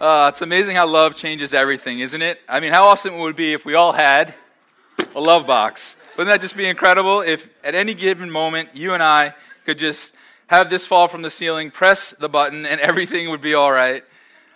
Uh, it's amazing how love changes everything, isn't it? I mean, how awesome it would be if we all had a love box? Wouldn't that just be incredible if at any given moment you and I could just have this fall from the ceiling, press the button, and everything would be all right?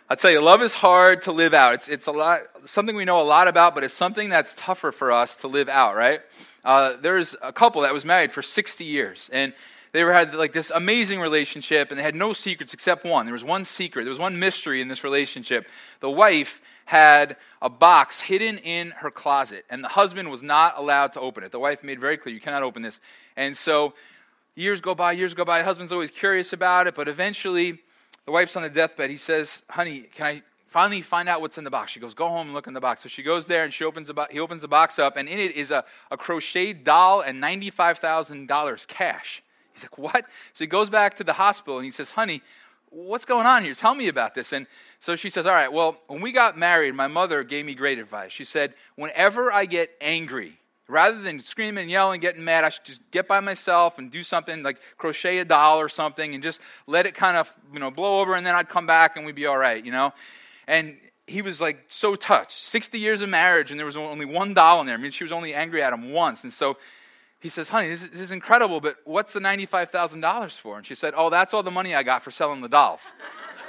I tell you, love is hard to live out. It's, it's a lot, something we know a lot about, but it's something that's tougher for us to live out, right? Uh, there's a couple that was married for 60 years, and they were, had like this amazing relationship and they had no secrets except one. There was one secret, there was one mystery in this relationship. The wife had a box hidden in her closet, and the husband was not allowed to open it. The wife made very clear, you cannot open this. And so years go by, years go by. The husband's always curious about it, but eventually the wife's on the deathbed. He says, Honey, can I finally find out what's in the box. She goes, Go home and look in the box. So she goes there and she opens the bo- he opens the box up, and in it is a, a crocheted doll and $95,000 cash. He's like, What? So he goes back to the hospital and he says, Honey, what's going on here? Tell me about this. And so she says, All right, well, when we got married, my mother gave me great advice. She said, Whenever I get angry, rather than screaming and yelling, and getting mad, I should just get by myself and do something like crochet a doll or something and just let it kind of, you know, blow over and then I'd come back and we'd be all right, you know? And he was like so touched. 60 years of marriage and there was only one doll in there. I mean, she was only angry at him once. And so he says, Honey, this is, this is incredible, but what's the $95,000 for? And she said, Oh, that's all the money I got for selling the dolls.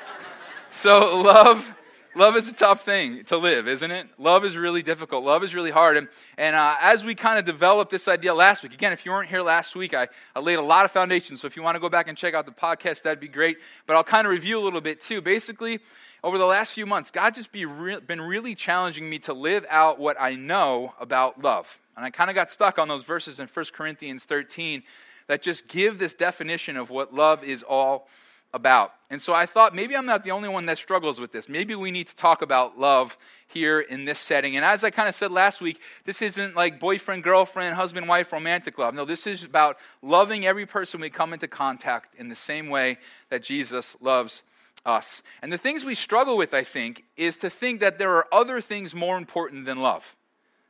so, love. Love is a tough thing to live, isn't it? Love is really difficult. Love is really hard. And, and uh, as we kind of developed this idea last week, again, if you weren't here last week, I, I laid a lot of foundations. So if you want to go back and check out the podcast, that'd be great. But I'll kind of review a little bit too. Basically, over the last few months, God just be re- been really challenging me to live out what I know about love. And I kind of got stuck on those verses in 1 Corinthians 13 that just give this definition of what love is all about. And so I thought maybe I'm not the only one that struggles with this. Maybe we need to talk about love here in this setting. And as I kind of said last week, this isn't like boyfriend, girlfriend, husband, wife, romantic love. No, this is about loving every person we come into contact in the same way that Jesus loves us. And the things we struggle with, I think, is to think that there are other things more important than love.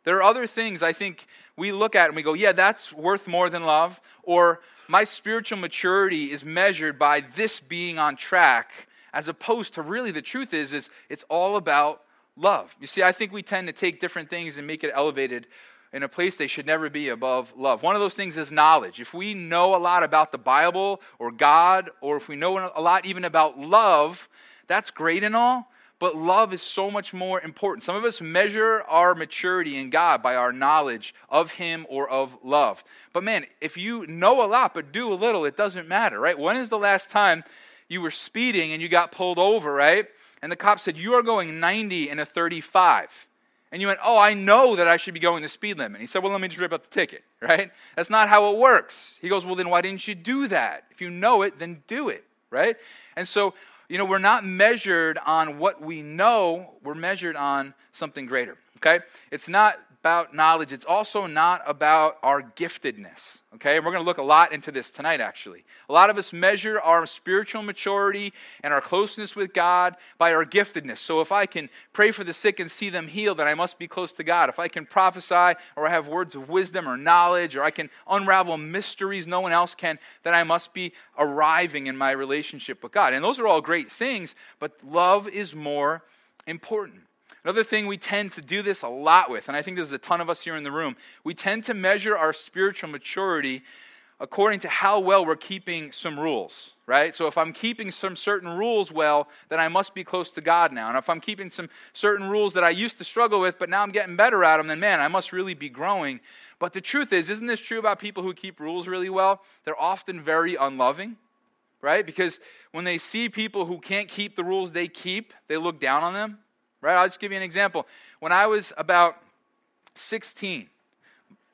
There are other things I think we look at and we go, yeah, that's worth more than love. Or my spiritual maturity is measured by this being on track, as opposed to really the truth is, is it's all about love. You see, I think we tend to take different things and make it elevated in a place they should never be above love. One of those things is knowledge. If we know a lot about the Bible or God, or if we know a lot even about love, that's great and all, but love is so much more important. Some of us measure our maturity in God by our knowledge of Him or of love. But man, if you know a lot but do a little, it doesn't matter, right? When is the last time you were speeding and you got pulled over, right? And the cop said, You are going 90 in a 35. And you went, Oh, I know that I should be going the speed limit. He said, Well, let me just rip up the ticket, right? That's not how it works. He goes, Well, then why didn't you do that? If you know it, then do it, right? And so, you know, we're not measured on what we know, we're measured on something greater, okay? It's not about knowledge, it's also not about our giftedness. Okay, and we're going to look a lot into this tonight, actually. A lot of us measure our spiritual maturity and our closeness with God by our giftedness. So if I can pray for the sick and see them healed, then I must be close to God. If I can prophesy or I have words of wisdom or knowledge or I can unravel mysteries no one else can, then I must be arriving in my relationship with God. And those are all great things, but love is more important. Another thing we tend to do this a lot with, and I think there's a ton of us here in the room, we tend to measure our spiritual maturity according to how well we're keeping some rules, right? So if I'm keeping some certain rules well, then I must be close to God now. And if I'm keeping some certain rules that I used to struggle with, but now I'm getting better at them, then man, I must really be growing. But the truth is, isn't this true about people who keep rules really well? They're often very unloving, right? Because when they see people who can't keep the rules they keep, they look down on them right? I'll just give you an example. When I was about 16,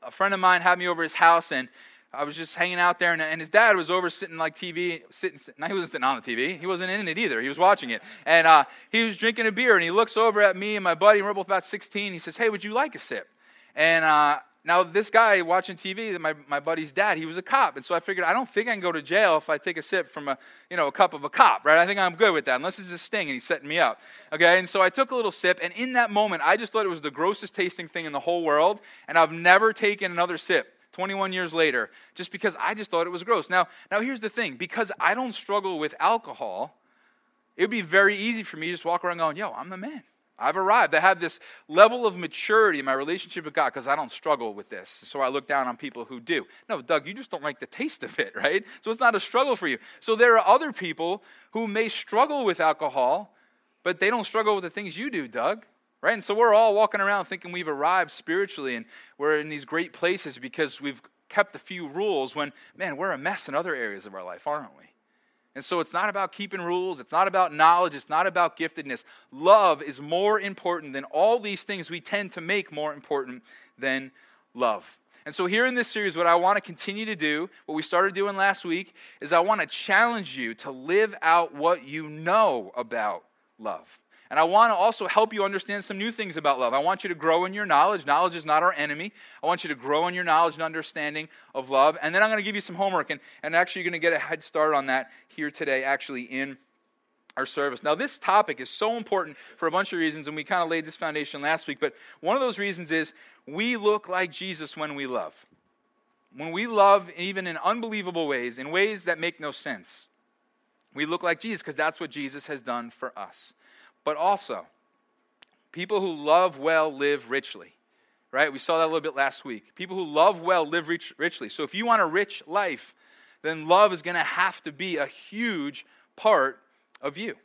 a friend of mine had me over his house and I was just hanging out there, and, and his dad was over sitting like TV, sitting. No, he wasn't sitting on the TV. He wasn't in it either. He was watching it, and uh, he was drinking a beer. And he looks over at me and my buddy, and we're both about 16. He says, "Hey, would you like a sip?" And uh, now, this guy watching TV, my, my buddy's dad, he was a cop. And so I figured, I don't think I can go to jail if I take a sip from a, you know, a cup of a cop, right? I think I'm good with that, unless it's a sting and he's setting me up. Okay, and so I took a little sip, and in that moment, I just thought it was the grossest tasting thing in the whole world, and I've never taken another sip. 21 years later, just because I just thought it was gross. Now, now here's the thing because I don't struggle with alcohol, it would be very easy for me to just walk around going, yo, I'm the man. I've arrived. I have this level of maturity in my relationship with God because I don't struggle with this. So I look down on people who do. No, Doug, you just don't like the taste of it, right? So it's not a struggle for you. So there are other people who may struggle with alcohol, but they don't struggle with the things you do, Doug, right? And so we're all walking around thinking we've arrived spiritually and we're in these great places because we've kept a few rules when, man, we're a mess in other areas of our life, aren't we? And so it's not about keeping rules, it's not about knowledge, it's not about giftedness. Love is more important than all these things we tend to make more important than love. And so, here in this series, what I want to continue to do, what we started doing last week, is I want to challenge you to live out what you know about love. And I want to also help you understand some new things about love. I want you to grow in your knowledge. Knowledge is not our enemy. I want you to grow in your knowledge and understanding of love. And then I'm going to give you some homework. And, and actually, you're going to get a head start on that here today, actually, in our service. Now, this topic is so important for a bunch of reasons, and we kind of laid this foundation last week. But one of those reasons is we look like Jesus when we love. When we love, even in unbelievable ways, in ways that make no sense, we look like Jesus because that's what Jesus has done for us but also people who love well live richly. Right? We saw that a little bit last week. People who love well live rich, richly. So if you want a rich life, then love is going to have to be a huge part of you.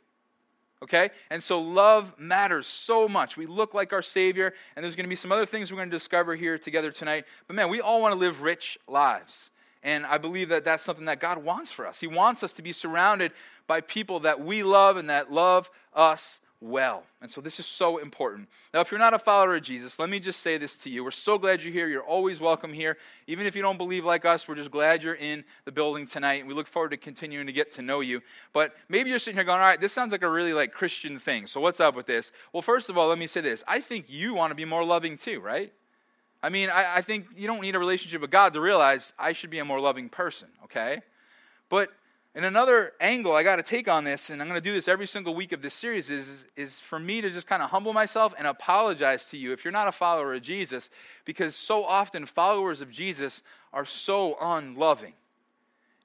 Okay? And so love matters so much. We look like our Savior, and there's going to be some other things we're going to discover here together tonight. But man, we all want to live rich lives. And I believe that that's something that God wants for us. He wants us to be surrounded by people that we love and that love us well. And so this is so important. Now, if you're not a follower of Jesus, let me just say this to you. We're so glad you're here. You're always welcome here. Even if you don't believe like us, we're just glad you're in the building tonight. And we look forward to continuing to get to know you. But maybe you're sitting here going, all right, this sounds like a really like Christian thing. So what's up with this? Well, first of all, let me say this. I think you want to be more loving too, right? I mean, I, I think you don't need a relationship with God to realize I should be a more loving person, okay? But in another angle I got to take on this, and I'm going to do this every single week of this series, is, is, is for me to just kind of humble myself and apologize to you if you're not a follower of Jesus, because so often followers of Jesus are so unloving.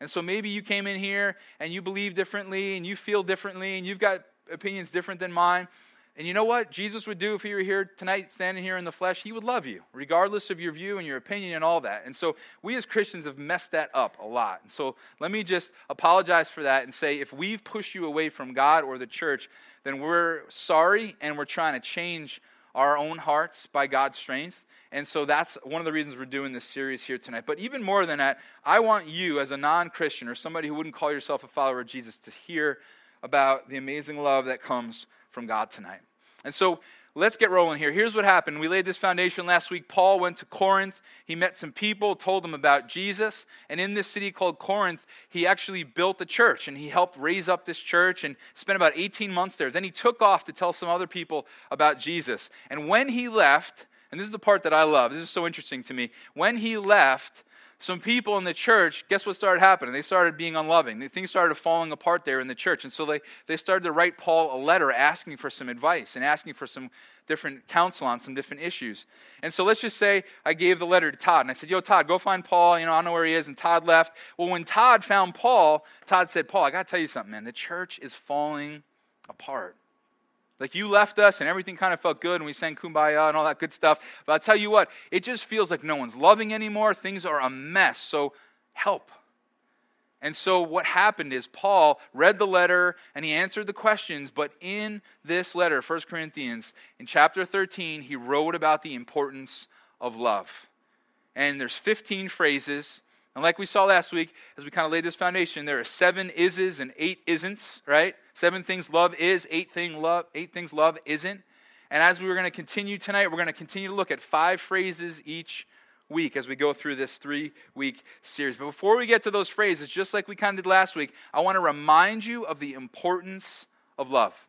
And so maybe you came in here and you believe differently and you feel differently and you've got opinions different than mine. And you know what Jesus would do if he were here tonight, standing here in the flesh? He would love you, regardless of your view and your opinion and all that. And so we as Christians have messed that up a lot. And so let me just apologize for that and say if we've pushed you away from God or the church, then we're sorry and we're trying to change our own hearts by God's strength. And so that's one of the reasons we're doing this series here tonight. But even more than that, I want you, as a non Christian or somebody who wouldn't call yourself a follower of Jesus, to hear about the amazing love that comes from God tonight. And so let's get rolling here. Here's what happened. We laid this foundation last week. Paul went to Corinth. He met some people, told them about Jesus. And in this city called Corinth, he actually built a church and he helped raise up this church and spent about 18 months there. Then he took off to tell some other people about Jesus. And when he left, and this is the part that I love, this is so interesting to me. When he left, some people in the church, guess what started happening? They started being unloving. Things started falling apart there in the church. And so they, they started to write Paul a letter asking for some advice and asking for some different counsel on some different issues. And so let's just say I gave the letter to Todd and I said, Yo, Todd, go find Paul. You know, I know where he is. And Todd left. Well, when Todd found Paul, Todd said, Paul, I got to tell you something, man. The church is falling apart. Like you left us and everything kind of felt good and we sang kumbaya and all that good stuff. But I'll tell you what, it just feels like no one's loving anymore. Things are a mess. So help. And so what happened is Paul read the letter and he answered the questions, but in this letter, 1 Corinthians, in chapter 13, he wrote about the importance of love. And there's 15 phrases and like we saw last week, as we kind of laid this foundation, there are seven ises and eight isn'ts, right? Seven things love is, eight, thing love, eight things love isn't. And as we are going to continue tonight, we're going to continue to look at five phrases each week as we go through this three week series. But before we get to those phrases, just like we kind of did last week, I want to remind you of the importance of love.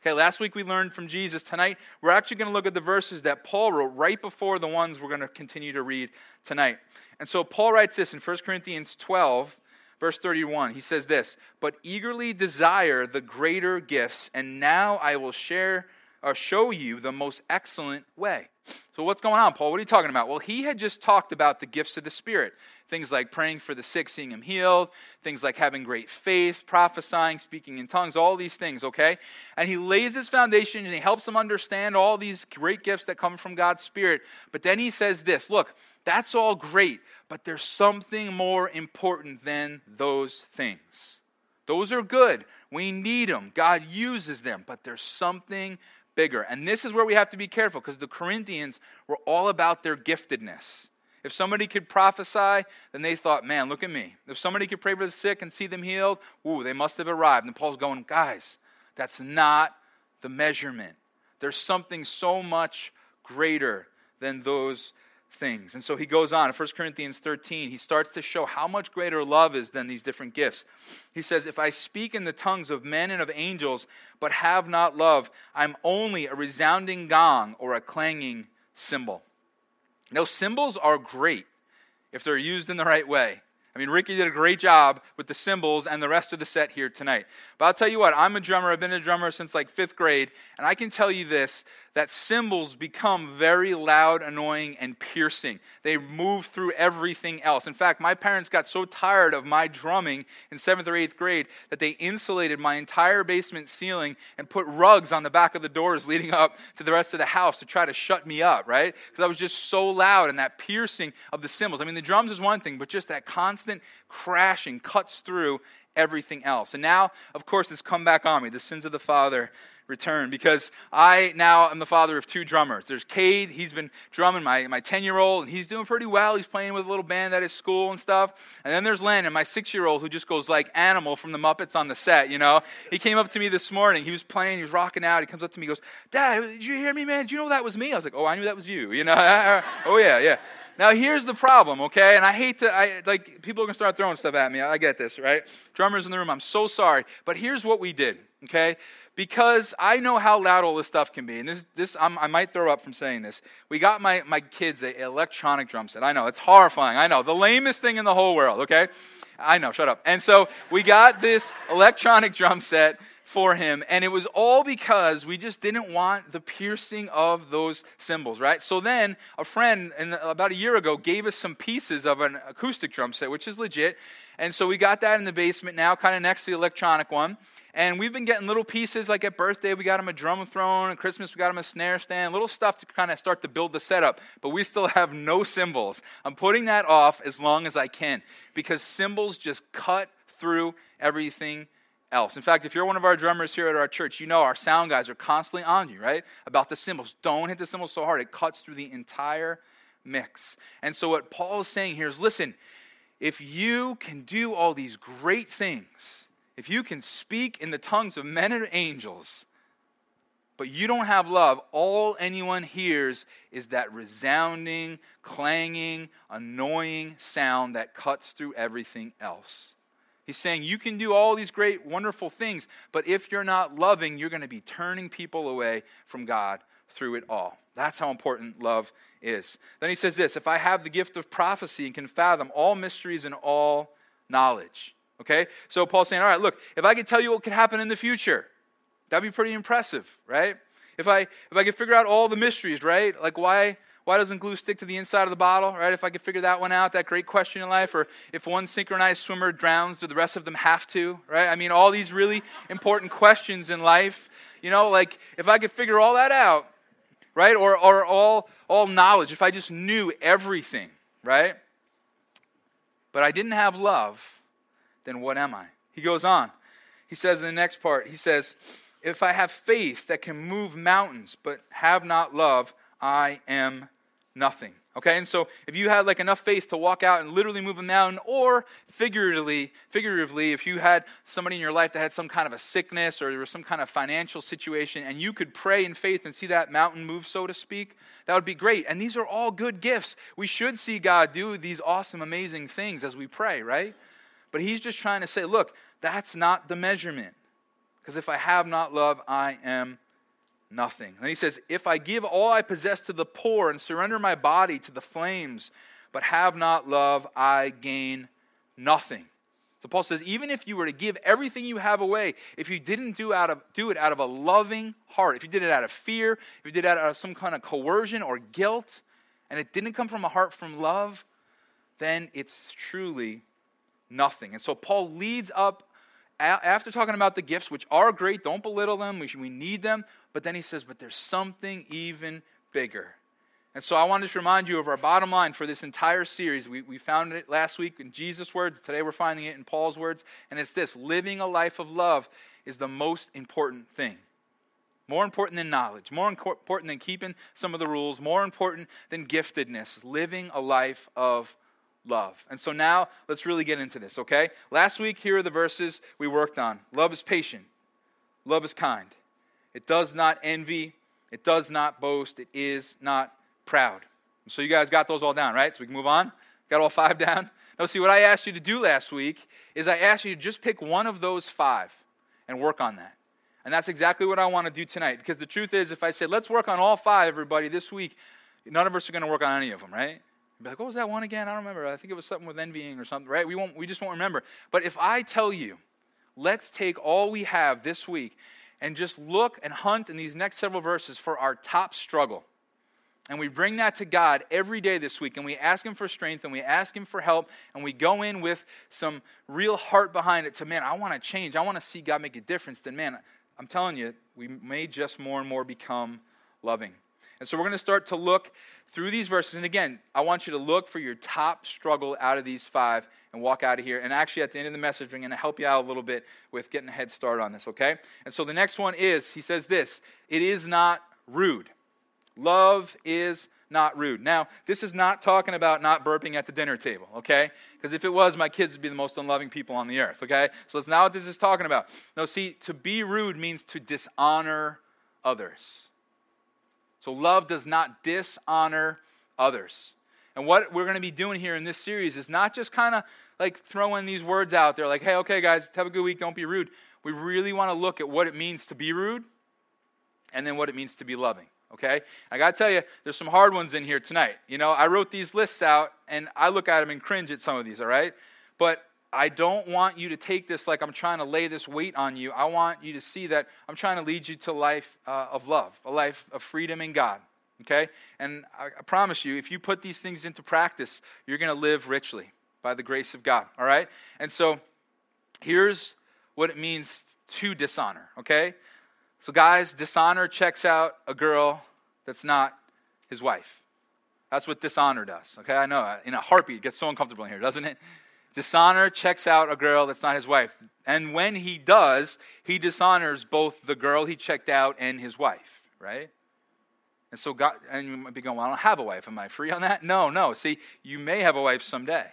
Okay, last week we learned from Jesus. Tonight, we're actually going to look at the verses that Paul wrote right before the ones we're going to continue to read tonight. And so Paul writes this in 1 Corinthians 12, verse 31. He says this But eagerly desire the greater gifts, and now I will share or show you the most excellent way. So, what's going on, Paul? What are you talking about? Well, he had just talked about the gifts of the Spirit. Things like praying for the sick, seeing him healed, things like having great faith, prophesying, speaking in tongues, all these things, okay? And he lays his foundation and he helps them understand all these great gifts that come from God's Spirit. But then he says this look, that's all great, but there's something more important than those things. Those are good. We need them. God uses them, but there's something bigger. And this is where we have to be careful because the Corinthians were all about their giftedness. If somebody could prophesy, then they thought, man, look at me. If somebody could pray for the sick and see them healed, ooh, they must have arrived. And Paul's going, guys, that's not the measurement. There's something so much greater than those things. And so he goes on in 1 Corinthians 13, he starts to show how much greater love is than these different gifts. He says, If I speak in the tongues of men and of angels, but have not love, I'm only a resounding gong or a clanging cymbal. Now, cymbals are great if they're used in the right way. I mean, Ricky did a great job with the cymbals and the rest of the set here tonight. But I'll tell you what, I'm a drummer. I've been a drummer since like fifth grade. And I can tell you this that cymbals become very loud, annoying, and piercing. They move through everything else. In fact, my parents got so tired of my drumming in seventh or eighth grade that they insulated my entire basement ceiling and put rugs on the back of the doors leading up to the rest of the house to try to shut me up, right? Because I was just so loud and that piercing of the cymbals. I mean, the drums is one thing, but just that constant crashing cuts through everything else. And now, of course, it's come back on me the sins of the father return because I now am the father of two drummers. There's Cade, he's been drumming, my, my 10 year old, and he's doing pretty well. He's playing with a little band at his school and stuff. And then there's Landon, my six year old, who just goes like animal from the Muppets on the set, you know? He came up to me this morning. He was playing, he was rocking out. He comes up to me, goes, Dad, did you hear me, man? Did you know that was me? I was like, Oh, I knew that was you, you know? oh, yeah, yeah. Now here's the problem, okay? And I hate to, I, like, people are gonna start throwing stuff at me. I get this, right? Drummers in the room, I'm so sorry. But here's what we did, okay? Because I know how loud all this stuff can be, and this, this I'm, i might throw up from saying this. We got my, my kids an electronic drum set. I know, it's horrifying. I know, the lamest thing in the whole world, okay? I know, shut up. And so we got this electronic drum set for him. And it was all because we just didn't want the piercing of those cymbals, right? So then a friend the, about a year ago gave us some pieces of an acoustic drum set, which is legit. And so we got that in the basement now, kind of next to the electronic one. And we've been getting little pieces, like at birthday, we got him a drum throne. At Christmas, we got him a snare stand, little stuff to kind of start to build the setup. But we still have no cymbals. I'm putting that off as long as I can because cymbals just cut through everything else. In fact, if you're one of our drummers here at our church, you know our sound guys are constantly on you, right? About the cymbals. Don't hit the cymbals so hard, it cuts through the entire mix. And so, what Paul is saying here is listen, if you can do all these great things, if you can speak in the tongues of men and angels, but you don't have love, all anyone hears is that resounding, clanging, annoying sound that cuts through everything else. He's saying you can do all these great, wonderful things, but if you're not loving, you're going to be turning people away from God through it all. That's how important love is. Then he says this If I have the gift of prophecy and can fathom all mysteries and all knowledge. Okay? So Paul's saying, all right, look, if I could tell you what could happen in the future, that'd be pretty impressive, right? If I if I could figure out all the mysteries, right? Like why why doesn't glue stick to the inside of the bottle, right? If I could figure that one out, that great question in life. Or if one synchronized swimmer drowns, do the rest of them have to, right? I mean, all these really important questions in life. You know, like if I could figure all that out, right? Or, or all, all knowledge, if I just knew everything, right? But I didn't have love, then what am I? He goes on. He says in the next part, he says, If I have faith that can move mountains, but have not love, I am nothing. Okay, and so if you had like enough faith to walk out and literally move a mountain, or figuratively, figuratively, if you had somebody in your life that had some kind of a sickness or there was some kind of financial situation, and you could pray in faith and see that mountain move, so to speak, that would be great. And these are all good gifts. We should see God do these awesome, amazing things as we pray, right? But he's just trying to say, look, that's not the measurement. Because if I have not love, I am nothing. And he says, If I give all I possess to the poor and surrender my body to the flames, but have not love, I gain nothing. So Paul says, even if you were to give everything you have away, if you didn't do, out of, do it out of a loving heart, if you did it out of fear, if you did it out of some kind of coercion or guilt, and it didn't come from a heart from love, then it's truly nothing. And so Paul leads up after talking about the gifts, which are great, don't belittle them, we, need them, but then he says, but there's something even bigger. And so I wanted to just remind you of our bottom line for this entire series. We, we found it last week in Jesus' words. Today we're finding it in Paul's words. And it's this living a life of love is the most important thing. More important than knowledge, more important than keeping some of the rules, more important than giftedness, living a life of love. And so now let's really get into this, okay? Last week, here are the verses we worked on love is patient, love is kind, it does not envy, it does not boast, it is not proud. So you guys got those all down, right? So we can move on. Got all five down? Now, see, what I asked you to do last week is I asked you to just pick one of those five and work on that. And that's exactly what I want to do tonight. Because the truth is, if I said, let's work on all five, everybody, this week, none of us are going to work on any of them, right? Be like, what was that one again? I don't remember. I think it was something with envying or something, right? We, won't, we just won't remember. But if I tell you, let's take all we have this week and just look and hunt in these next several verses for our top struggle and we bring that to God every day this week, and we ask Him for strength, and we ask Him for help, and we go in with some real heart behind it to, man, I want to change. I want to see God make a difference. Then, man, I'm telling you, we may just more and more become loving. And so we're going to start to look through these verses. And again, I want you to look for your top struggle out of these five and walk out of here. And actually, at the end of the message, we're going to help you out a little bit with getting a head start on this, okay? And so the next one is, he says this it is not rude. Love is not rude. Now, this is not talking about not burping at the dinner table, okay? Because if it was, my kids would be the most unloving people on the earth, okay? So that's not what this is talking about. No, see, to be rude means to dishonor others. So love does not dishonor others. And what we're going to be doing here in this series is not just kind of like throwing these words out there, like, hey, okay, guys, have a good week, don't be rude. We really want to look at what it means to be rude and then what it means to be loving okay? I got to tell you, there's some hard ones in here tonight. You know, I wrote these lists out, and I look at them and cringe at some of these, all right? But I don't want you to take this like I'm trying to lay this weight on you. I want you to see that I'm trying to lead you to a life uh, of love, a life of freedom in God, okay? And I, I promise you, if you put these things into practice, you're going to live richly by the grace of God, all right? And so here's what it means to dishonor, okay? So, guys, dishonor checks out a girl that's not his wife. That's what dishonor does. Okay, I know. In a heartbeat, it gets so uncomfortable in here, doesn't it? Dishonor checks out a girl that's not his wife. And when he does, he dishonors both the girl he checked out and his wife, right? And so God, and you might be going, well, I don't have a wife. Am I free on that? No, no. See, you may have a wife someday.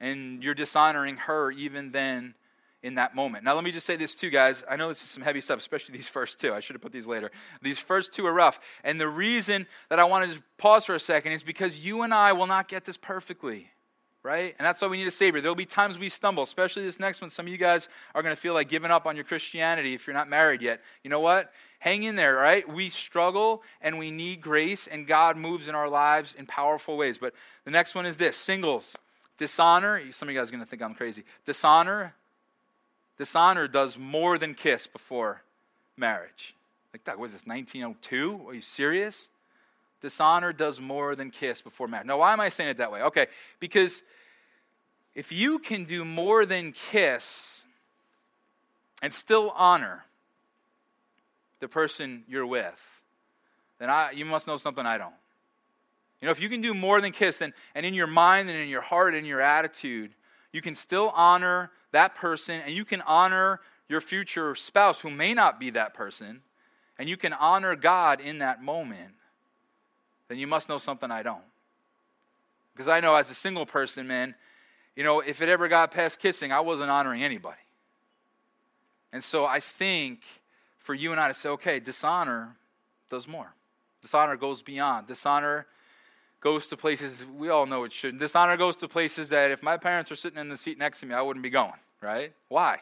And you're dishonoring her even then in that moment. Now, let me just say this too, guys. I know this is some heavy stuff, especially these first two. I should have put these later. These first two are rough. And the reason that I want to just pause for a second is because you and I will not get this perfectly, right? And that's why we need a Savior. There'll be times we stumble, especially this next one. Some of you guys are going to feel like giving up on your Christianity if you're not married yet. You know what? Hang in there, right? We struggle and we need grace, and God moves in our lives in powerful ways. But the next one is this singles. Dishonor, some of you guys are going to think I'm crazy. Dishonor Dishonor does more than kiss before marriage. Like, that was this 1902? Are you serious? Dishonor does more than kiss before marriage. Now, why am I saying it that way? Okay, because if you can do more than kiss and still honor the person you're with, then I, you must know something I don't. You know, if you can do more than kiss, and, and in your mind and in your heart and your attitude, you can still honor that person and you can honor your future spouse who may not be that person, and you can honor God in that moment, then you must know something I don't. Because I know as a single person, man, you know, if it ever got past kissing, I wasn't honoring anybody. And so I think for you and I to say, okay, dishonor does more. Dishonor goes beyond. Dishonor goes to places we all know it shouldn't. Dishonor goes to places that if my parents were sitting in the seat next to me, I wouldn't be going, right? Why?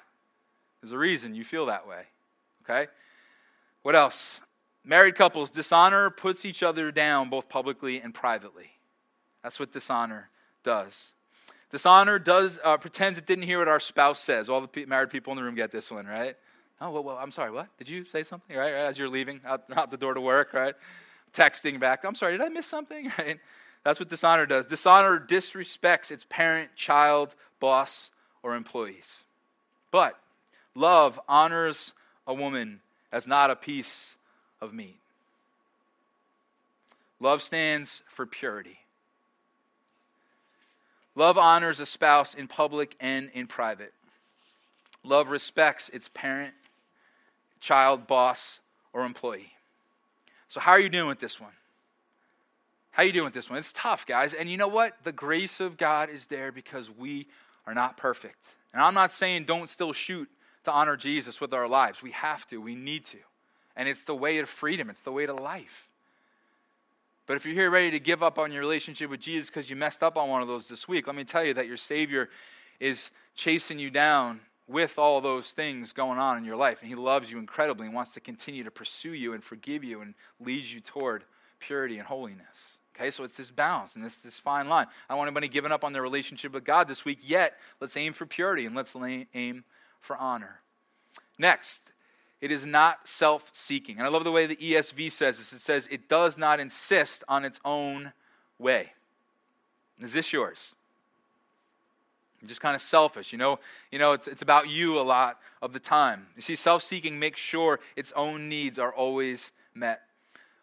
There's a reason you feel that way, okay? What else? Married couples, dishonor puts each other down both publicly and privately. That's what dishonor does. Dishonor does uh, pretends it didn't hear what our spouse says. All the pe- married people in the room get this one, right? Oh, well, well, I'm sorry, what? Did you say something, right? As you're leaving out, out the door to work, right? Texting back, I'm sorry, did I miss something, right? That's what dishonor does. Dishonor disrespects its parent, child, boss, or employees. But love honors a woman as not a piece of meat. Love stands for purity. Love honors a spouse in public and in private. Love respects its parent, child, boss, or employee. So, how are you doing with this one? How are you doing with this one? It's tough, guys. And you know what? The grace of God is there because we are not perfect. And I'm not saying don't still shoot to honor Jesus with our lives. We have to, we need to. And it's the way of freedom, it's the way to life. But if you're here ready to give up on your relationship with Jesus because you messed up on one of those this week, let me tell you that your Savior is chasing you down with all those things going on in your life. And He loves you incredibly and wants to continue to pursue you and forgive you and lead you toward purity and holiness. Okay, so it's this balance and this, this fine line. I don't want anybody giving up on their relationship with God this week yet. Let's aim for purity and let's aim for honor. Next, it is not self seeking. And I love the way the ESV says this it says, it does not insist on its own way. Is this yours? just kind of selfish, you know. You know, it's, it's about you a lot of the time. You see, self-seeking makes sure its own needs are always met.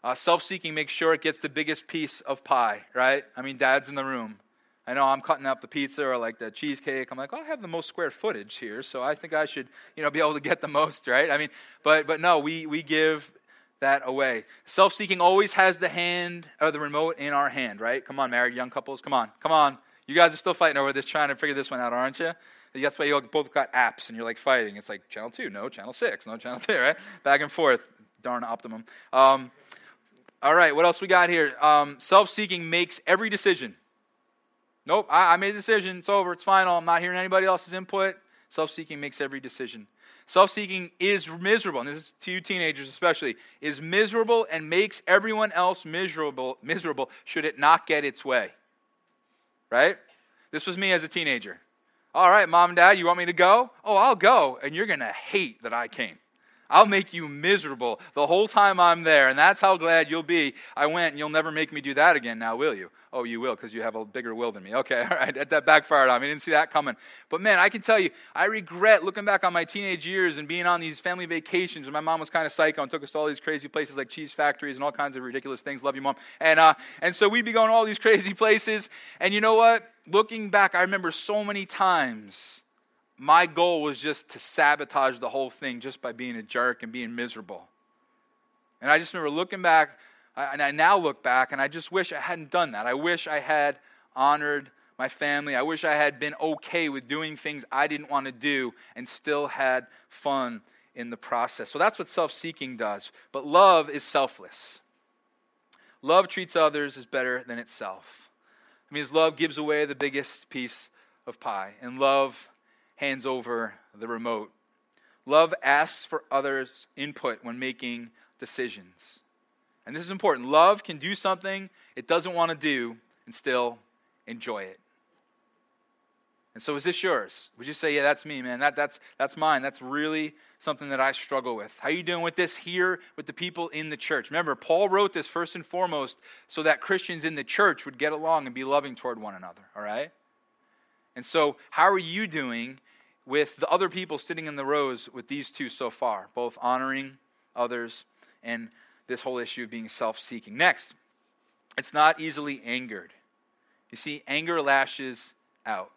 Uh, self-seeking makes sure it gets the biggest piece of pie, right? I mean, dad's in the room. I know I'm cutting up the pizza or like the cheesecake. I'm like, oh, I have the most square footage here, so I think I should, you know, be able to get the most, right? I mean, but but no, we we give that away. Self-seeking always has the hand or the remote in our hand, right? Come on, married young couples, come on, come on. You guys are still fighting over this, trying to figure this one out, aren't you? That's why you both got apps and you're like fighting. It's like channel two, no, channel six, no, channel three, right? Back and forth. Darn optimum. Um, all right, what else we got here? Um, self-seeking makes every decision. Nope, I, I made a decision. It's over. It's final. I'm not hearing anybody else's input. Self seeking makes every decision. Self seeking is miserable, and this is to you teenagers especially, is miserable and makes everyone else miserable, miserable should it not get its way. Right? This was me as a teenager. All right, mom and dad, you want me to go? Oh, I'll go. And you're going to hate that I came. I'll make you miserable the whole time I'm there, and that's how glad you'll be I went, and you'll never make me do that again now, will you? Oh, you will, because you have a bigger will than me. Okay, all right, that backfired on me. I didn't see that coming. But man, I can tell you, I regret looking back on my teenage years and being on these family vacations, and my mom was kind of psycho and took us to all these crazy places like cheese factories and all kinds of ridiculous things. Love you, mom. And, uh, and so we'd be going all these crazy places, and you know what? Looking back, I remember so many times my goal was just to sabotage the whole thing just by being a jerk and being miserable. And I just remember looking back, and I now look back, and I just wish I hadn't done that. I wish I had honored my family. I wish I had been okay with doing things I didn't want to do and still had fun in the process. So that's what self seeking does. But love is selfless. Love treats others as better than itself. It means love gives away the biggest piece of pie, and love hands over the remote. Love asks for others' input when making decisions. And this is important. Love can do something it doesn't want to do and still enjoy it. And so, is this yours? Would you say, "Yeah, that's me, man. That, that's that's mine. That's really something that I struggle with." How are you doing with this here with the people in the church? Remember, Paul wrote this first and foremost so that Christians in the church would get along and be loving toward one another. All right. And so, how are you doing with the other people sitting in the rows with these two so far, both honoring others and this whole issue of being self seeking. Next, it's not easily angered. You see, anger lashes out.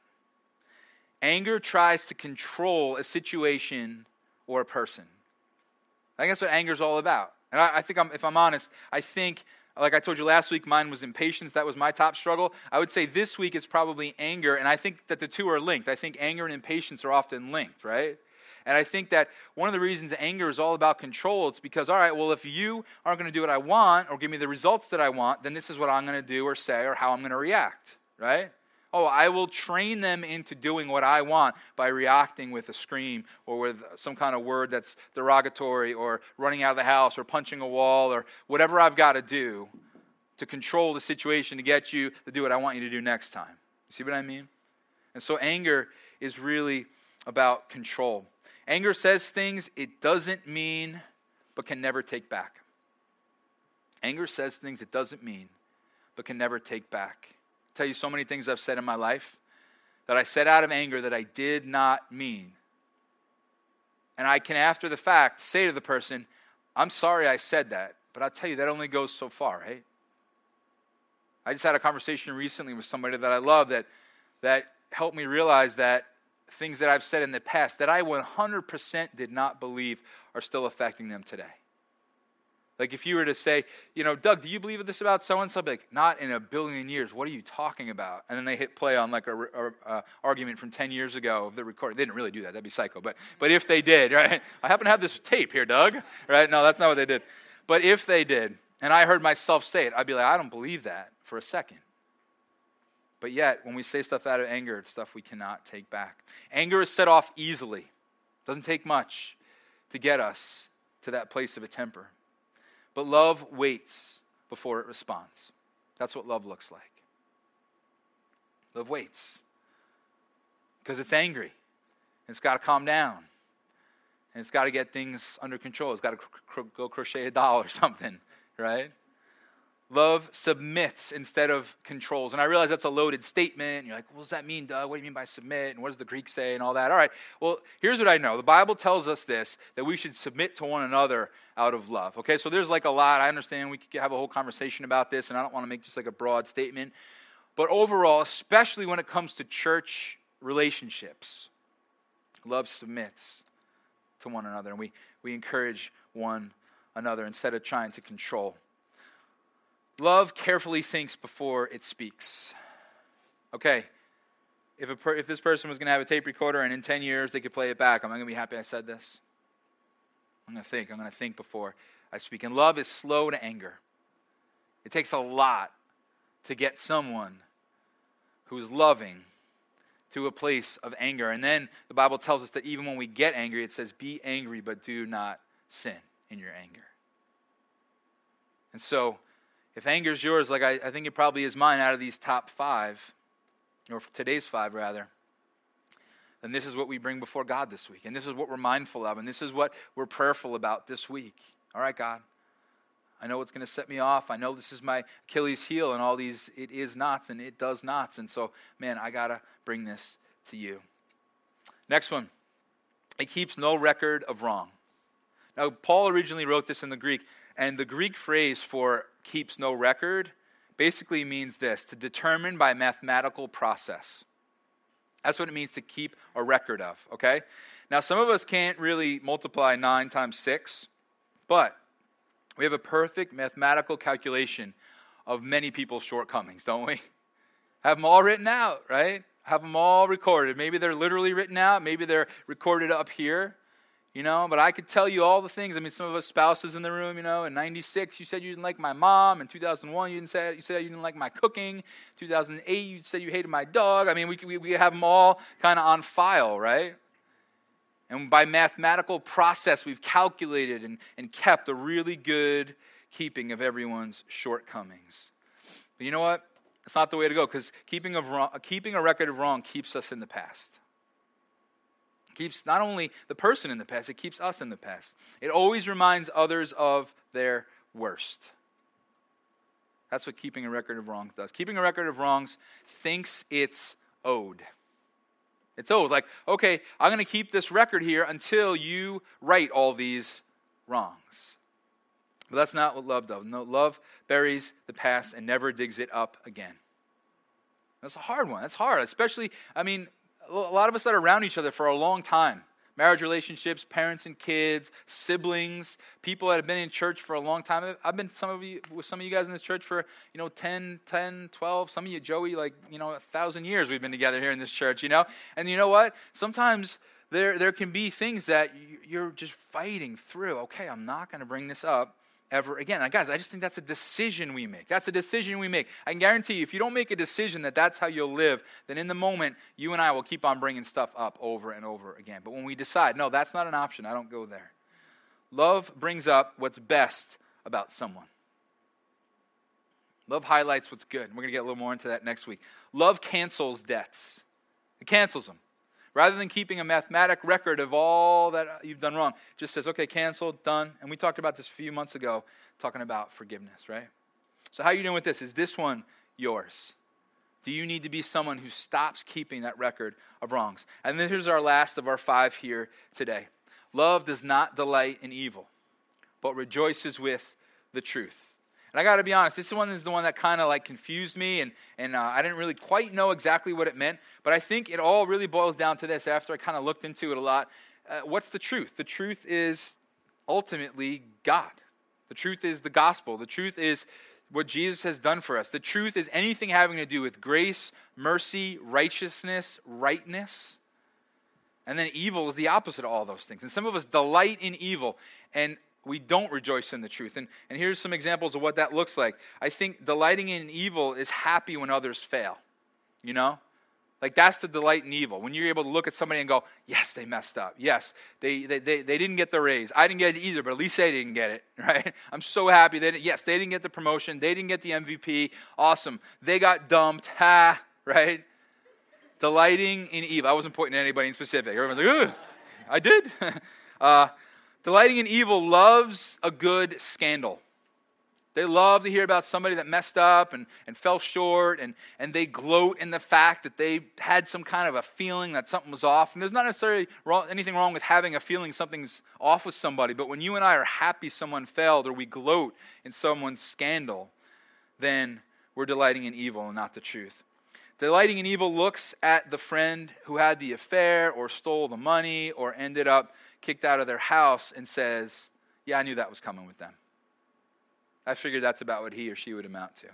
Anger tries to control a situation or a person. I think that's what anger is all about. And I, I think, I'm, if I'm honest, I think like I told you last week, mine was impatience. That was my top struggle. I would say this week it's probably anger, and I think that the two are linked. I think anger and impatience are often linked, right? And I think that one of the reasons anger is all about control, it's because, all right, well, if you aren't going to do what I want or give me the results that I want, then this is what I'm going to do or say or how I'm going to react, right? Oh, I will train them into doing what I want by reacting with a scream or with some kind of word that's derogatory or running out of the house or punching a wall or whatever I've got to do to control the situation to get you to do what I want you to do next time. You see what I mean? And so anger is really about control. Anger says things it doesn't mean, but can never take back. Anger says things it doesn't mean, but can never take back. Tell you so many things I've said in my life that I said out of anger that I did not mean. And I can, after the fact, say to the person, I'm sorry I said that, but I'll tell you, that only goes so far, right? I just had a conversation recently with somebody that I love that, that helped me realize that things that I've said in the past that I 100% did not believe are still affecting them today. Like if you were to say, you know, Doug, do you believe this about so and so? Like, not in a billion years. What are you talking about? And then they hit play on like a, a, a uh, argument from ten years ago of the recording. They didn't really do that. That'd be psycho. But but if they did, right? I happen to have this tape here, Doug. Right? No, that's not what they did. But if they did, and I heard myself say it, I'd be like, I don't believe that for a second. But yet, when we say stuff out of anger, it's stuff we cannot take back. Anger is set off easily. It doesn't take much to get us to that place of a temper. But love waits before it responds. That's what love looks like. Love waits because it's angry. It's got to calm down. And it's got to get things under control. It's got to cr- go crochet a doll or something, right? Love submits instead of controls. And I realize that's a loaded statement. You're like, what does that mean, Doug? What do you mean by submit? And what does the Greek say and all that? All right. Well, here's what I know. The Bible tells us this that we should submit to one another out of love. Okay, so there's like a lot. I understand we could have a whole conversation about this, and I don't want to make just like a broad statement. But overall, especially when it comes to church relationships, love submits to one another, and we, we encourage one another instead of trying to control. Love carefully thinks before it speaks. Okay, if, a per, if this person was going to have a tape recorder and in 10 years they could play it back, am I going to be happy I said this? I'm going to think. I'm going to think before I speak. And love is slow to anger. It takes a lot to get someone who's loving to a place of anger. And then the Bible tells us that even when we get angry, it says, Be angry, but do not sin in your anger. And so, if anger is yours, like I, I think it probably is mine out of these top five, or today's five rather, then this is what we bring before God this week. And this is what we're mindful of. And this is what we're prayerful about this week. All right, God. I know what's going to set me off. I know this is my Achilles heel and all these it is nots and it does nots. And so, man, I got to bring this to you. Next one. It keeps no record of wrong. Now, Paul originally wrote this in the Greek, and the Greek phrase for keeps no record basically means this to determine by mathematical process. That's what it means to keep a record of, okay? Now, some of us can't really multiply 9 times 6, but we have a perfect mathematical calculation of many people's shortcomings, don't we? Have them all written out, right? Have them all recorded. Maybe they're literally written out, maybe they're recorded up here you know but i could tell you all the things. I mean some of us spouses in the room you know in 96 you said you didn't like my mom. In 2001 you didn't say you said you didn't like my cooking. 2008 you said you hated my dog. I mean we, we, we have them all kind of on file right? And by mathematical process we've calculated and, and kept a really good keeping of everyone's shortcomings. But you know what? It's not the way to go because keeping, of wrong, keeping a record of wrong keeps us in the past keeps not only the person in the past, it keeps us in the past. It always reminds others of their worst. That's what keeping a record of wrongs does. Keeping a record of wrongs thinks it's owed. It's owed. Like, okay, I'm going to keep this record here until you right all these wrongs. But that's not what love does. No, love buries the past and never digs it up again. That's a hard one. That's hard, especially, I mean, a lot of us that are around each other for a long time marriage relationships, parents and kids, siblings, people that have been in church for a long time. I've been some of you with some of you guys in this church for, you know, 10, 10, 12, some of you Joey like, you know, a 1000 years we've been together here in this church, you know? And you know what? Sometimes there there can be things that you're just fighting through. Okay, I'm not going to bring this up ever again. Now, guys, I just think that's a decision we make. That's a decision we make. I can guarantee you, if you don't make a decision that that's how you'll live, then in the moment, you and I will keep on bringing stuff up over and over again. But when we decide, no, that's not an option, I don't go there. Love brings up what's best about someone. Love highlights what's good. We're going to get a little more into that next week. Love cancels debts. It cancels them. Rather than keeping a mathematic record of all that you've done wrong, just says, okay, canceled, done. And we talked about this a few months ago, talking about forgiveness, right? So, how are you doing with this? Is this one yours? Do you need to be someone who stops keeping that record of wrongs? And then here's our last of our five here today love does not delight in evil, but rejoices with the truth. And I got to be honest, this one is the one that kind of like confused me, and, and uh, I didn't really quite know exactly what it meant. But I think it all really boils down to this after I kind of looked into it a lot. Uh, what's the truth? The truth is ultimately God. The truth is the gospel. The truth is what Jesus has done for us. The truth is anything having to do with grace, mercy, righteousness, rightness. And then evil is the opposite of all those things. And some of us delight in evil. And we don't rejoice in the truth. And, and here's some examples of what that looks like. I think delighting in evil is happy when others fail. You know? Like that's the delight in evil. When you're able to look at somebody and go, yes, they messed up. Yes, they, they, they, they didn't get the raise. I didn't get it either, but at least they didn't get it, right? I'm so happy. They didn't, yes, they didn't get the promotion. They didn't get the MVP. Awesome. They got dumped. Ha, right? Delighting in evil. I wasn't pointing at anybody in specific. Everyone's like, Ugh, I did. uh, Delighting in evil loves a good scandal. They love to hear about somebody that messed up and, and fell short, and, and they gloat in the fact that they had some kind of a feeling that something was off. And there's not necessarily wrong, anything wrong with having a feeling something's off with somebody, but when you and I are happy someone failed or we gloat in someone's scandal, then we're delighting in evil and not the truth. Delighting in evil looks at the friend who had the affair or stole the money or ended up kicked out of their house and says, Yeah, I knew that was coming with them. I figured that's about what he or she would amount to.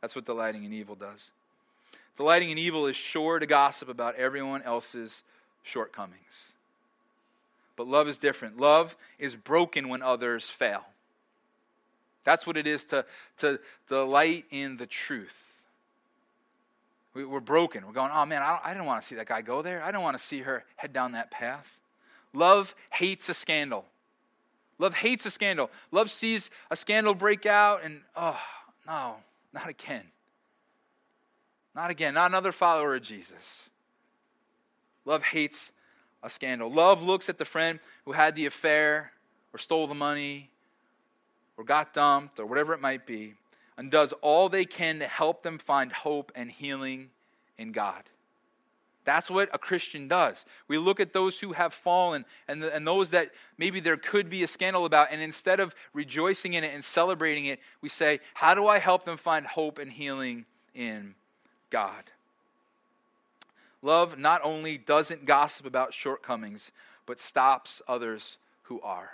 That's what delighting in evil does. Delighting in evil is sure to gossip about everyone else's shortcomings. But love is different. Love is broken when others fail. That's what it is to, to delight in the truth. We, are broken. We're going, oh man, I, I didn't want to see that guy go there. I don't want to see her head down that path. Love hates a scandal. Love hates a scandal. Love sees a scandal break out and, oh, no, not again. Not again. Not another follower of Jesus. Love hates a scandal. Love looks at the friend who had the affair or stole the money or got dumped or whatever it might be and does all they can to help them find hope and healing in God. That's what a Christian does. We look at those who have fallen and, the, and those that maybe there could be a scandal about, and instead of rejoicing in it and celebrating it, we say, How do I help them find hope and healing in God? Love not only doesn't gossip about shortcomings, but stops others who are.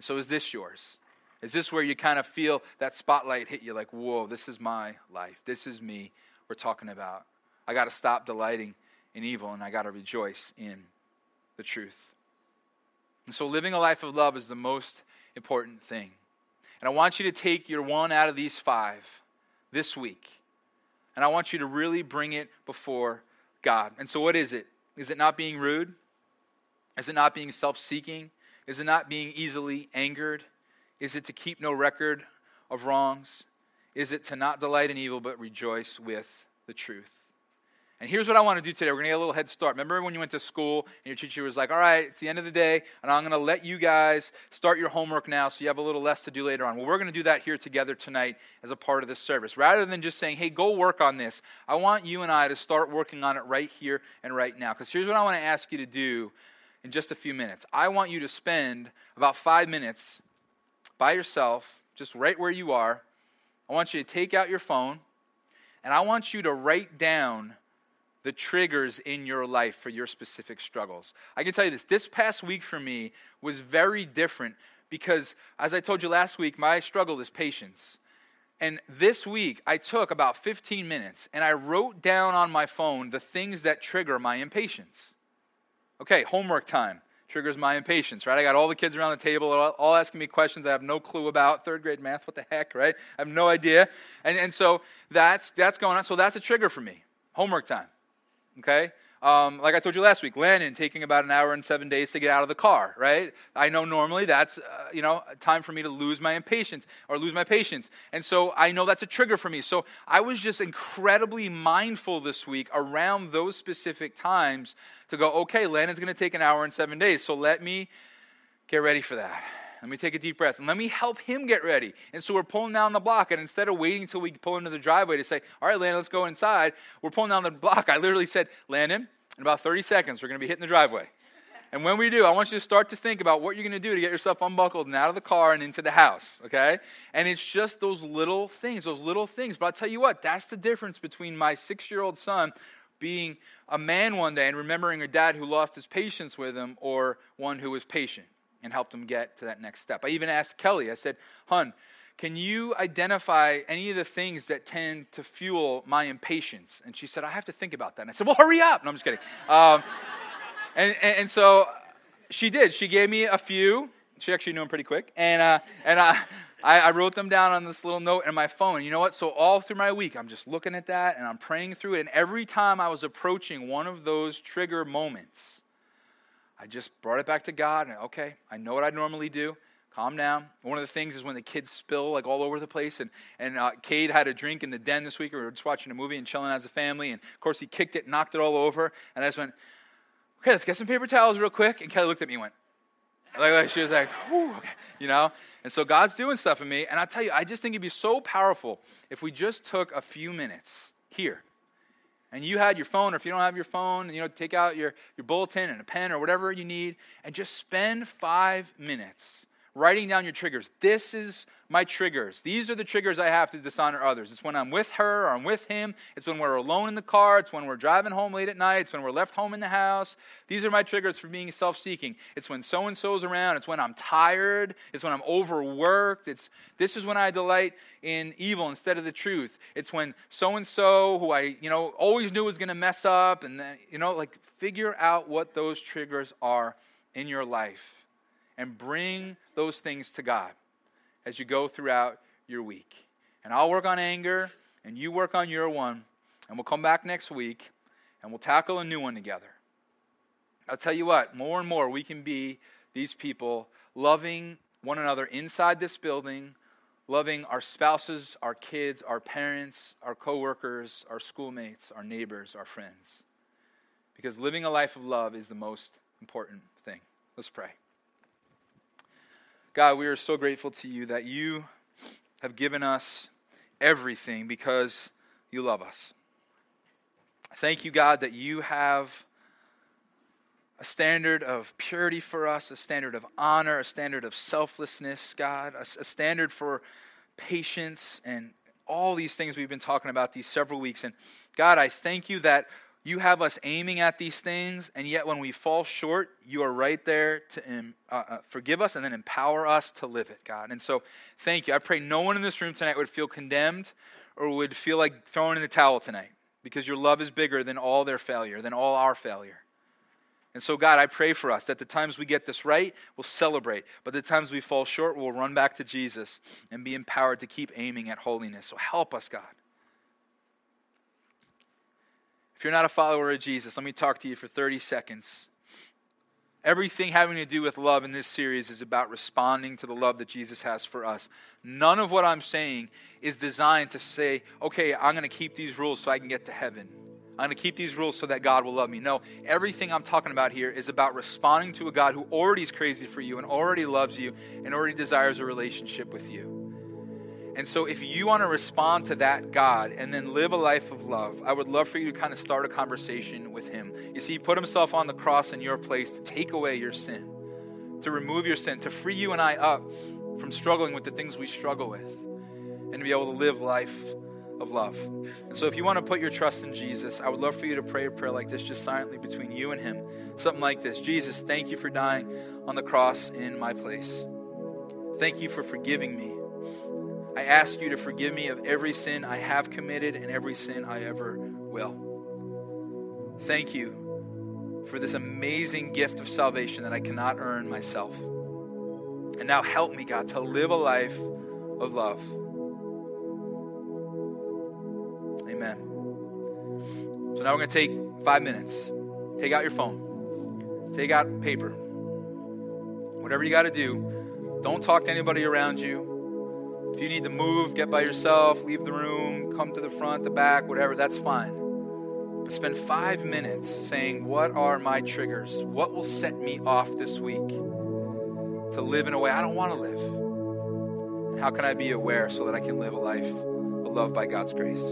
So, is this yours? Is this where you kind of feel that spotlight hit you like, whoa, this is my life? This is me we're talking about. I got to stop delighting in evil and I got to rejoice in the truth. And so, living a life of love is the most important thing. And I want you to take your one out of these five this week, and I want you to really bring it before God. And so, what is it? Is it not being rude? Is it not being self seeking? Is it not being easily angered? Is it to keep no record of wrongs? Is it to not delight in evil but rejoice with the truth? And here's what I want to do today. We're going to get a little head start. Remember when you went to school and your teacher was like, all right, it's the end of the day, and I'm going to let you guys start your homework now so you have a little less to do later on. Well, we're going to do that here together tonight as a part of this service. Rather than just saying, hey, go work on this, I want you and I to start working on it right here and right now. Because here's what I want to ask you to do in just a few minutes. I want you to spend about five minutes by yourself, just right where you are. I want you to take out your phone, and I want you to write down the triggers in your life for your specific struggles. I can tell you this this past week for me was very different because, as I told you last week, my struggle is patience. And this week, I took about 15 minutes and I wrote down on my phone the things that trigger my impatience. Okay, homework time triggers my impatience, right? I got all the kids around the table, all asking me questions I have no clue about. Third grade math, what the heck, right? I have no idea. And, and so that's, that's going on. So that's a trigger for me. Homework time okay? um, like I told you last week, Landon taking about an hour and seven days to get out of the car, right? I know normally that's, uh, you know, time for me to lose my impatience or lose my patience. And so I know that's a trigger for me. So I was just incredibly mindful this week around those specific times to go, okay, Landon's going to take an hour and seven days. So let me get ready for that. Let me take a deep breath and let me help him get ready. And so we're pulling down the block. And instead of waiting until we pull into the driveway to say, All right, Landon, let's go inside, we're pulling down the block. I literally said, Landon, in about 30 seconds, we're going to be hitting the driveway. And when we do, I want you to start to think about what you're going to do to get yourself unbuckled and out of the car and into the house, okay? And it's just those little things, those little things. But I'll tell you what, that's the difference between my six year old son being a man one day and remembering a dad who lost his patience with him or one who was patient and helped him get to that next step. I even asked Kelly, I said, Hun, can you identify any of the things that tend to fuel my impatience? And she said, I have to think about that. And I said, Well, hurry up. No, I'm just kidding. Um, and, and, and, so she did. She gave me a few. She actually knew them pretty quick. And, uh, and I, I, wrote them down on this little note in my phone. You know what? So all through my week, I'm just looking at that and I'm praying through it. And every time I was approaching one of those trigger moments, I just brought it back to God and okay, I know what I normally do. Calm down. One of the things is when the kids spill like all over the place. And, and uh, Cade had a drink in the den this week. We were just watching a movie and chilling as a family. And of course, he kicked it, knocked it all over. And I just went, okay, let's get some paper towels real quick. And Kelly looked at me and went, like, like she was like, okay, you know? And so God's doing stuff in me. And I tell you, I just think it'd be so powerful if we just took a few minutes here and you had your phone, or if you don't have your phone, you know, take out your, your bulletin and a pen or whatever you need, and just spend five minutes writing down your triggers. This is my triggers. These are the triggers I have to dishonor others. It's when I'm with her or I'm with him. It's when we're alone in the car. It's when we're driving home late at night. It's when we're left home in the house. These are my triggers for being self seeking. It's when so and so's around. It's when I'm tired. It's when I'm overworked. It's, this is when I delight in evil instead of the truth. It's when so and so, who I you know, always knew was going to mess up, and then, you know, like figure out what those triggers are in your life and bring those things to God as you go throughout your week. And I'll work on anger, and you work on your one, and we'll come back next week, and we'll tackle a new one together. I'll tell you what, more and more we can be these people loving one another inside this building, loving our spouses, our kids, our parents, our coworkers, our schoolmates, our neighbors, our friends. Because living a life of love is the most important thing. Let's pray. God, we are so grateful to you that you have given us everything because you love us. Thank you, God, that you have a standard of purity for us, a standard of honor, a standard of selflessness, God, a, a standard for patience and all these things we've been talking about these several weeks. And God, I thank you that you have us aiming at these things, and yet when we fall short, you are right there to uh, uh, forgive us and then empower us to live it, God. And so, thank you. I pray no one in this room tonight would feel condemned or would feel like throwing in the towel tonight because your love is bigger than all their failure, than all our failure. And so, God, I pray for us that the times we get this right, we'll celebrate. But the times we fall short, we'll run back to Jesus and be empowered to keep aiming at holiness. So help us, God. If you're not a follower of Jesus, let me talk to you for 30 seconds. Everything having to do with love in this series is about responding to the love that Jesus has for us. None of what I'm saying is designed to say, okay, I'm going to keep these rules so I can get to heaven. I'm going to keep these rules so that God will love me. No, everything I'm talking about here is about responding to a God who already is crazy for you and already loves you and already desires a relationship with you. And so, if you want to respond to that God and then live a life of love, I would love for you to kind of start a conversation with Him. You see, He put Himself on the cross in your place to take away your sin, to remove your sin, to free you and I up from struggling with the things we struggle with, and to be able to live life of love. And so, if you want to put your trust in Jesus, I would love for you to pray a prayer like this, just silently between you and Him. Something like this Jesus, thank you for dying on the cross in my place. Thank you for forgiving me. I ask you to forgive me of every sin I have committed and every sin I ever will. Thank you for this amazing gift of salvation that I cannot earn myself. And now help me, God, to live a life of love. Amen. So now we're going to take five minutes. Take out your phone, take out paper. Whatever you got to do, don't talk to anybody around you. If you need to move, get by yourself, leave the room, come to the front, the back, whatever, that's fine. But spend five minutes saying, What are my triggers? What will set me off this week to live in a way I don't want to live? How can I be aware so that I can live a life loved by God's grace?